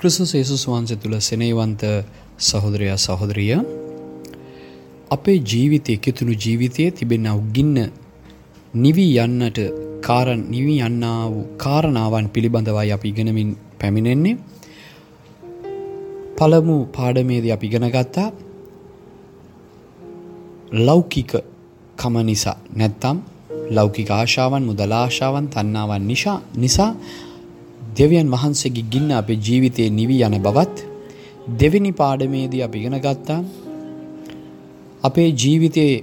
ක්‍රිස්තුස් යේසුස් වහන්සේ තුල සෙනෙහවන්ත සහෝදරයා සහෝදරිය අපේ ජීවිතයේ කිතුණු ජීවිතයේ තිබෙනා උගින්න නිවි යන්නට කාරණ නිවි යන්නා වූ කාරණාවන් පිළිබඳවයි අපි ඉගෙනමින් පැමිණෙන්නේ. පළමු පාඩමේදී අපි ඉගෙන ගත්තා. ලෞකික කම නිසා නැත්තම් ලෞකික ආශාවන් මුදල ආශාවන් තණ්හාවන් නිසා නිසා දෙවියන් වහන්සේගේ ගින්න අපේ ජීවිතයේ නිවි යන බවත් දෙවෙනි පාඩමේදී අපි ඉගෙන ගත්තා අපේ ජීවිතයේ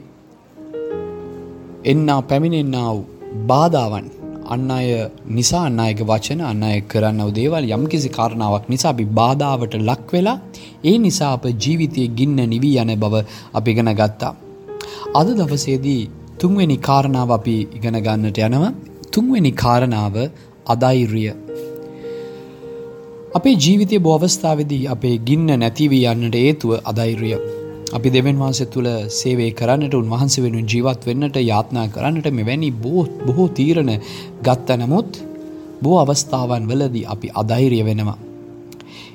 එන්නා පැමිණෙන්නා වූ බාධාවන් අන්න අය නිසා අන්න අයගේ වචන අන්න අය කරන්නව දේවල් යම්කිසි කාරණාවක් නිසා අපි බාධාවට ලක් වෙලා ඒ නිසා අප ජීවිතයේ ගින්න නිවි යන බව අපි ඉගෙන ගත්තා. අද දවසේදී තුන්වෙනි කාරණාව අපි ඉගෙන ගන්නට යනවා. තුන්වෙනි කාරණාව අධෛර්යය. අපේ ජීවිතයේ බොහෝ අවස්ථාවේදී අපේ ගින්න නැති වී යන්නට හේතුව අධෛර්යය. අපි දෙවන් වහන්සේ තුල සේවය කරන්නට උන්වහන්සේ වෙනුවෙන් ජීවත් වෙන්නට යාත්නා කරන්නට මෙවැනි බොහෝ තීරණ ගත්ත නමුත් බොහෝ අවස්ථාවන් වලදී අපි අධෛර්ය වෙනවා.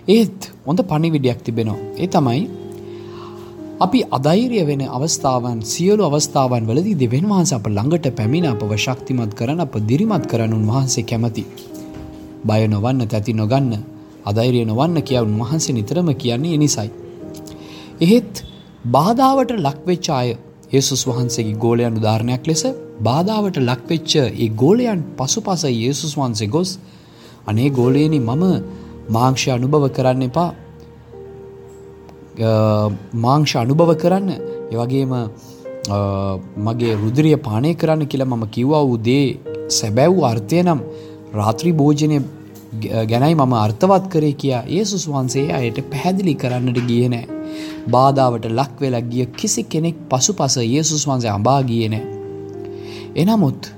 ඒත් හොඳ පණිවිඩයක් තිබෙනවා. ඒ තමයි අපි අධෛර්ය වෙන අවස්ථාවන් සියලු අවස්ථාවන් වලදී දෙවන් වහන්සේ අප ළඟට පැමිණ අපව ශක්තිමත් කරන අප දිරිමත් කරන උන්වහන්සේ කැමති. බය නොවන්න තැති නොගන්න අධෛර්ය නොවන්න කිය උන්වහන්සේ නිතරම කියන්නේ එනිසයි. එහෙත් බාධාවට ලක්වෙච්ච අය යේසුස් වහන්සේගේ ගෝලයන් උදාහරණයක් ලෙස බාධාවට ලක්වෙච්ච ඒ ගෝලයන් පසුපස යේසුස් වහන්සේ ගොස් අනේ ගෝලයනි මම මාංක්ෂය අනුභව කරන්න එපා මාංක්ෂ අනුභව කරන්න එවගේම මගේ රුදුරිය පානය කරන්න කියලා මම කිව්වා වූ දේ සැබැව් අර්ථය නම් රාත්‍රී භෝජනය ගැනයි මම අර්ථවත් කරේ කියා ඒසුස් වහන්සේ අයට පැහැදිලි කරන්නට ගිය නෑ. බාධාවට ලක් වෙලා ගිය කිසි කෙනෙක් පසුපස යේසුස් වහන්සේ අඹා ගියේ නෑ. එනමුත්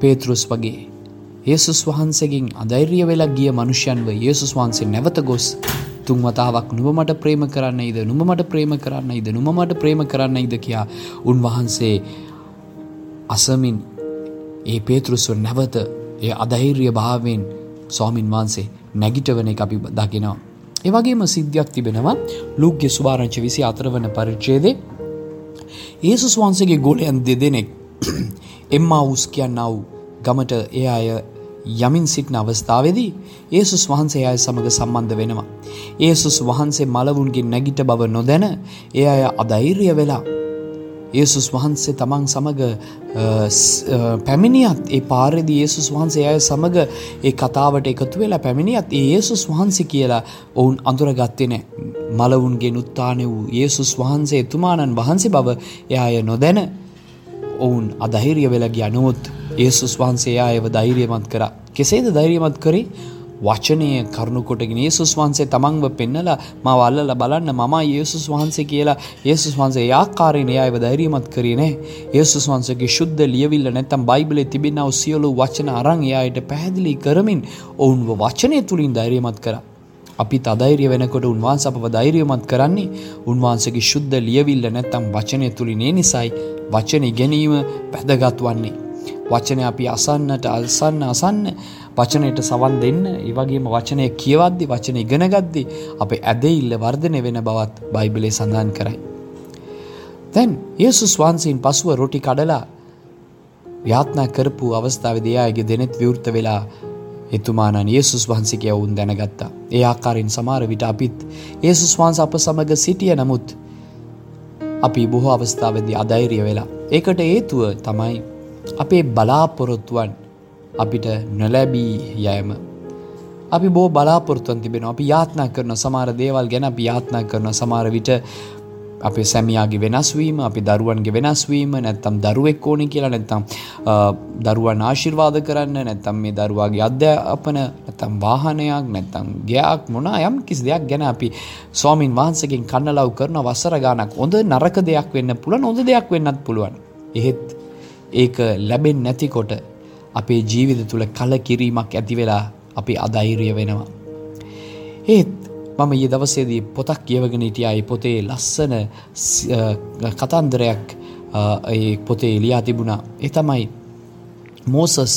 පේතෘස් වගේ ඒසුස් වහන්සේගෙන් අධෛර්ය වෙලා ගිය මනුෂ්‍යයන්ව යේසුස් වහන්සේ නැවත ගොස් තුන් වතාවක් නුඹ මට ප්‍රේම කරන්නයිද නුඹ මට ප්‍රේම කරන්නයිද නුඹ මට ප්‍රේම කරන්නයිද කියා උන්වහන්සේ අසමින් ඒ පේතෘස්ව නැවත ඒ අධෛර්ය භාවයෙන් ස්වාමින් වහන්සේ නැගිටවන එක අපි දකිනවා. ඒවගේම සිද්ධියක් තිබෙනවා ලුක්ගේ සුභාරංචි විසි අතරවන පරිච්චේදේ ඒසුස් වහන්සේගේ ගොලයන් දෙදෙනෙක් එම්මා උස් කියන්නාව ගමට ඒ අය යමින් සිටින අවස්ථාවේදී ඒසුස් වහන්සේ අය සමඟ සම්බන්ධ වෙනවා. ඒසුස් වහන්සේ මලවුන්ගේ නැගිට බව නොදැන ඒ අය අධෛර්ය වෙලා ඒසුස් වහන්සේ තමන් සමඟ පැමිණියත් ඒ පාරදි ඒසුස් වහන්සේ අය සමඟ ඒ කතාවට එකතු වෙලා පැමිණියත් ඒ ඒසුස් වහන්සේ කියලා ඔවුන් අඳුරගත්තේ නෑ. මලවුන්ගේ උත්තානය වූ ඒසුස් වහන්සේ එතුමානන් වහන්සේ බව එයා අය නොදැන ඔවුන් අධෛර්ය වෙලගේ අනුවොත් ඒසුස් වහන්සේ අයව ධෛර්යමත් කර. කෙසේද ධෛර්යමත් කරේ? වචනය කරුණුකොටගෙන ඒසුස් වහන්සේ තමන්ව පෙන්නලා මව අල්ලලා බලන්න මම යේසුස් වහන්සේ කියලා යේසුස් වහන්සේ යාකාරයෙන් එයාව ධෛර්යමත් කරේ නෑ. යේසුස් වහන්සේගේ ශුද්ධ ලියවිල්ල නැත්තම් බයිබලයේ තිබෙනා සියලු වචන අරන් එයාට පැහැදිලි කරමින් ඔවුන්ව වචනය තුලින් ධෛර්යමත් කරා. අපිත් අධෛර්ය වෙනකොට උන්වහන්සේ අපව ධෛර්යමත් කරන්නේ උන්වහන්සේගේ ශුද්ධ ලියවිල්ල නැත්තම් වචනය තුලින් ඒ නිසායි වචන ඉගෙනීම වැදගත් වන්නේ. වචනය අපි අසන්නට අසන්න අසන්න වචනයට සවන් දෙන්න ඒ වගේම වචනය කියවද්දි වචන ඉගෙන ගද්දි අපේ ඇදහිල්ල වර්ධනය වෙන බවත් බයිබලයේ සඳහන් කරයි. දැන් යේසුස් වහන්සේන් පසුව රොටි කඩලා යාත්නා කරපු අවස්ථාවේදී එයාගේ දෙනෙත් විවෘත වෙලා එතුමානන් යේසුස් වහන්සේ කිය වුන් දැනගත්තා. ඒ ආකාරයෙන් සමහර විට අපිත් යේසුස් වහන්සේ අප සමග සිටිය නමුත් අපි බොහෝ අවස්ථාවේදී අධෛර්ය වෙලා. ඒකට හේතුව තමයි අපේ බලාපොරොත්තුවන් අපිට නොලැබී යෑම. අපි බෝ බලාපොරොත්තුවන් තිබෙන අපි යාත්නා කරන සමාර දේවල් ගැන අපි යාත්නා කරන සමාර විට අපේ සැමියාගේ වෙනස්වීම අපි දරුවන්ගේ වෙනස්වීම නැත්තම් දරුවෙක් ඕනි කියලා නැත්තම් දරුවන් ආශිර්වාද කරන්න නැත්තම් මේ දරුවාගේ අධ්‍යාපන නැත්තම් වාහනයක් නැත්තම් ගයක් මොනා යම් කිසි දෙයක් ගැන අපි ස්වාමින් වහන්සේගෙන් කන්නලව් කරන වසර ගානක් හොඳ නරක දෙයක් වෙන්න පුළුවන් හොඳ දෙයක් වෙන්නත් පුළුවන්. එහෙත් ඒක ලැබෙන් නැතිකොට අපේ ජීවිත තුළ කල කිරීමක් ඇති වෙලා අපි අධෛර්ය වෙනවා. ඒත් මම ඒ දවසේදී පොතක් කියවගෙන හිටියා පොතේ ලස්සන කතන්දරයක් පොතේ ලියා තිබුණා. ඒ තමයි මෝසස්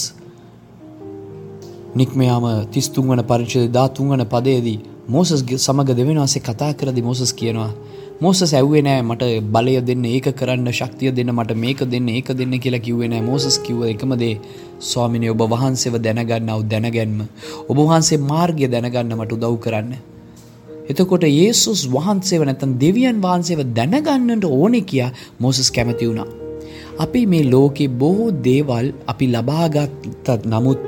නික්මයාම තිස්තුන්වන පරිචද දා තුන්වන පදයේදී මෝසස් සමඟ දෙවෙනවාසේ කතා කරදි මෝසස් කියනවා මෝසස් ඇව්වේ නෑ මට බලය දෙන්න ඒක කරන්න ශක්තිය දෙන්න මට මේක දෙන්න ඒක දෙන්න කියලා කිව්වේ නෑ. මෝසස් කිව්ව එකම දේ ස්වාමිනේ ඔබ වහන්සේව දැනගන්නව දැනගැන්ම. ඔබ වහන්සේ මාර්ගය දැනගන්න මට උදව් කරන්න. එතකොට යේසුස් වහන්සේව නැතන් දෙවියන් වහන්සේව දැනගන්නට ඕනෙ කියා මෝසස් කැමති වුණා. අපි මේ ලෝකෙ බොහෝ දේවල් අපි ලබාගත්ත නමුත්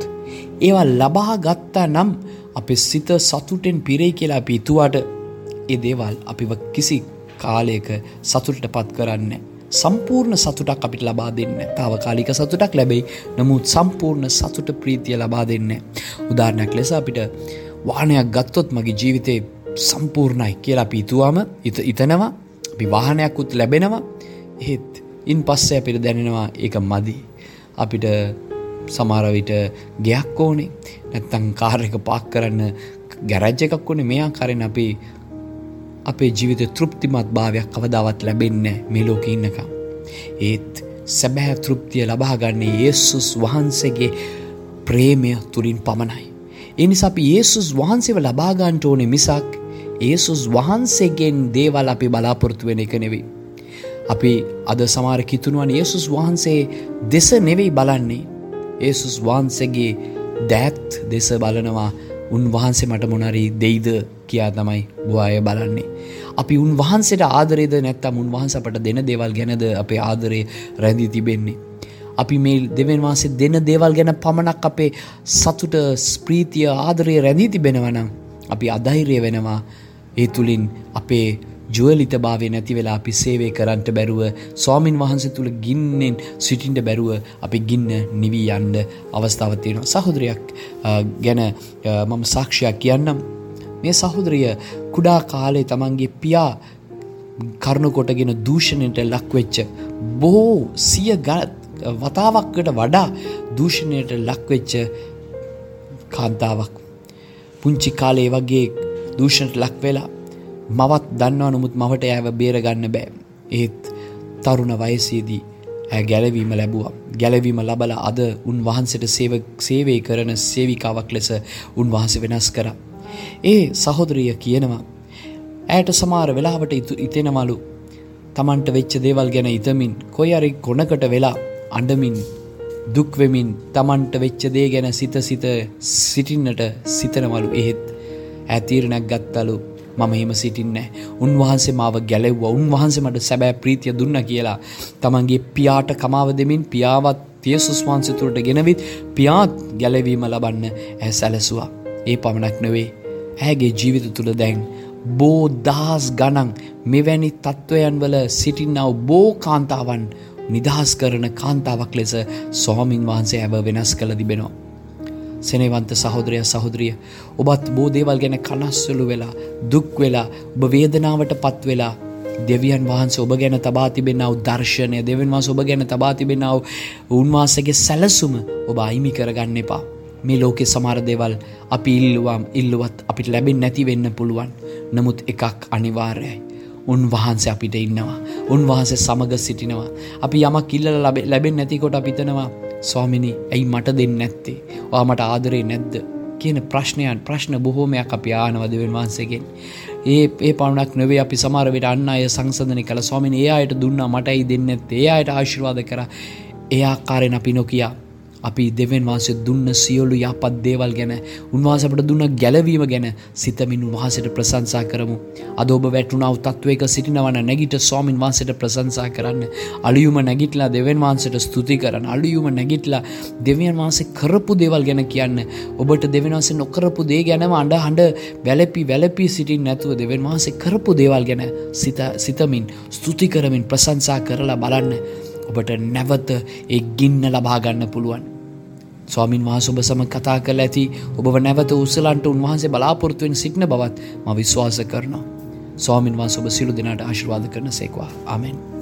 ඒවා ලබාගත්තා නම් අප සිත සතුටෙන් පිරේ කියලා අපි ඉතුවාට ඒ දේවල් අපිව කිසි කාලයක සතුටට පත් කරන්න. සම්පූර්ණ සතුටක් අපිට ලබා දෙන්න තාවකාලික සතුටක් ලැබෙයි නමුත් සම්පූර්ණ සතුට ප්‍රීතිය ලබා දෙන්න. උදාරණයක් ලෙස අපිට වානයක් ගත්තොත් මගේ ජීවිතේ සම්පූර්ණයි කියලා අපි හිතුවාම ඉතනවා අපි වාහනයක්කුත් ලැබෙනවා එහෙත් ඉන් පස්සේ අපිට දැනෙනවා ඒක මදි. අපිට සමහරවිට ගෙයක් ඕනේ නැත්තං කාර එක පාක් කරන්න ගැරජ්ජ එකක් ඕනේ මෙයා කරෙන අපි අපේ ජීවිත තෘප්තිමත් භාවයක් කවදාවත් ලැබෙන්න මේ ලෝක ඉන්නකම්. ඒත් සැබැහැ තෘප්තිය ලබාගන්නේ ඒසුස් වහන්සේගේ ප්‍රේමය තුළින් පමණයි. එනිසා අපි ඒසුස් වහන්සේව ලබාගන්ට ඕනේ මිසක් ඒසුස් වහන්සේගෙන් දේවල් අපි බලාපොරොත්තු වෙන එක නෙවෙයි. අපි අද සමාර කිතුනුවන් ඒසුස් වහන්සේ දෙස නෙවෙයි බලන්නේ. ඒසුස් වහන්සේගේ දෑත් දෙස බලනවා උන්වහන්සේ මට මොනරි දෙයිද කියා තමයි බවාය බලන්නේ. අපි උන්වහන්සේට ආදරේද නැත්තම් උන්වහන්සපට දෙන දේවල් ගැනද අපේ ආදරේ රැඳී තිබෙන්නේ. අපි මේ දෙවන් වහන්සේ දෙන දේවල් ගැන පමණක් අපේ සතුට ස්ප්‍රීතිය ආදරය රැඳී තිබෙනවනම් අපි අධෛර්ය වෙනවා ඒ තුළින් අපේ ජුවලිත භාවය නැති වෙලා අපි සේවය කරන්නට බැරුව ස්වාමින් වහන්සේ තුළ ගින්නෙන් සිටින්ට බැරුව අපි ගින්න නිවී යන්න අවස්ථාව තියෙනවා. සහෝදරයක් ගැන මම සාක්ෂයක් කියන්නම්. මේ සහෝදරිය කුඩා කාලේ තමන්ගේ පියා කරුණු කොටගෙන දූෂණයට ලක්වෙච්ච බොහෝ සිය වතාවක්කට වඩා දූෂණයට ලක්වෙච්ච කාන්තාවක්. පුංචි කාලේ වගේ දූෂණට ලක්වෙලා මවත් දන්නවා නොමුත් මවට ඇව බේරගන්න බෑ. ඒත් තරුණ වයසේදී ඇ ගැලවීම ලැබුවා. ගැලවීම ලබල අද උන්වහන්සට සේවය කරන සේවිකාවක් ලෙස උන්වහන්ස වෙනස් කර. ඒ සහෝදරිය කියනවා ඇයට සමාර වෙලාවට ඉතෙනමලු තමන්ට වෙච්ච දේවල් ගැන ඉතමින් කොයි අරි කොනකට වෙලා අඩමින් දුක්වෙමින් තමන්ට වෙච්ච දේ ගැන සිත සිත සිටින්නට සිතනවලු. එහෙත් ඇතීරණයක් ගත්තලු. මම එහෙම සිටින්නේ උන්වහන්සේ මාව ගැලෙව්වා. උන්වහන්සේ මට සැබෑ ප්‍රීතිය දුන්න කියලා. තමන්ගේ පියාට කමාව දෙමින් පියාවත් තියසුස් වහන්සේ තුළට ගෙනවිත් පියාත් ගැලවීම ලබන්න ඇ සැලසුවා. ඒ පමණක් නොවේ ඇගේ ජීවිත තුළ දැන් බෝ දහස් ගණන් මෙවැනි තත්ත්වයන් වල සිටින්නව බෝ කාන්තාවන් නිදහස් කරන කාන්තාවක් ලෙස ස්වාමින් වහන්සේ ඇව වෙනස් කළ තිබෙනවා. සෙනවන්ත සහෝදරය සහෝදරිය. ඔබත් බෝදේවල් ගැන කනස්සලු වෙලා දුක් වෙලා ඔබ වේදනාවට පත් වෙලා දෙවියන් වහන්සේ ඔබ ගැන තබා තිබෙනාව දර්ශනය දෙවන් වහන්ස ඔබ ගැන තබා තිබෙනාව උන්වහන්සගේ සැලසුම ඔබ අයිමි කරගන්න එපා. මේ ලෝකෙ සමහර දේවල් අපි ඉල්ලුවාම් ඉල්ලුවත් අපිට ලැබෙන් නැති වෙන්න පුළුවන්. නමුත් එකක් අනිවාර්යයි. උන්වහන්සේ අපිට ඉන්නවා. උන්වහන්සේ සමග සිටිනවා. අපි යමක් ඉල්ල ලැබෙන් නැතිකොට අපිතනවා ස්වාමිනි ඇයි මට දෙන්න නැත්තේ? වා මට ආදරේ නැද්ද? කියන ප්‍රශ්නයන් ප්‍රශ්න බොහෝමයක් අපි ආනවදවෙන් වහන්සේගෙන්. ඒ ඒ පවනක් නොවේ අපි සමාරවිට අන්න අය සංසධන කළ. ස්වාමින ඒ අයට දුන්න මටයි දෙන්න ඇත්තේ ඒ අයට ආශිර්වාද කර. එයා කාරෙන අපි නොකයා අපි දෙවන් වහන්සේ දුන්න සියලු යපත් දේවල් ගැන උන්වහසට දුන්න ගැලවීම ගැන සිතමින් උන්වහසට ප්‍රසංසා කරමු. අද ඔබ වැටුනාව තත්වයක සිටිනවන නැගිට ස්වාමින් වහන්සට ප්‍රසංසා කරන්න. අලියුම නැගිටලා දෙවන් වහන්සට ස්තුති කරන්න අලියුම නැගිටලා දෙවියන් වහන්සේ කරපු දේවල් ගැන කියන්න ඔබට දෙවනවාසේ නොකරපු දේ ගැනම අඩ හඬ වැලපි වැලපී සිටින් නැතුව දෙවන් වහන්සේ කරපු දේවල් ගැන සිතමින් ස්තුති කරමින් ප්‍රසංසා කරලා බලන්න. ඔබට නැවත ඒ ගින්න ලබාගන්න පුළුවන්. ස්වාමින් වහස ඔබ සම කතා කළ ඇති ඔබ නැවත උසලන්ට උන්වහන්සේ බලාපොරත්තුවෙන් සිටින බවත් ම විශ්වාස කරනවා. ස්වාමින් වහන්ස ඔබ සිලු දෙනාට ආශිර්වාද කරන සේකවා ආමෙන්.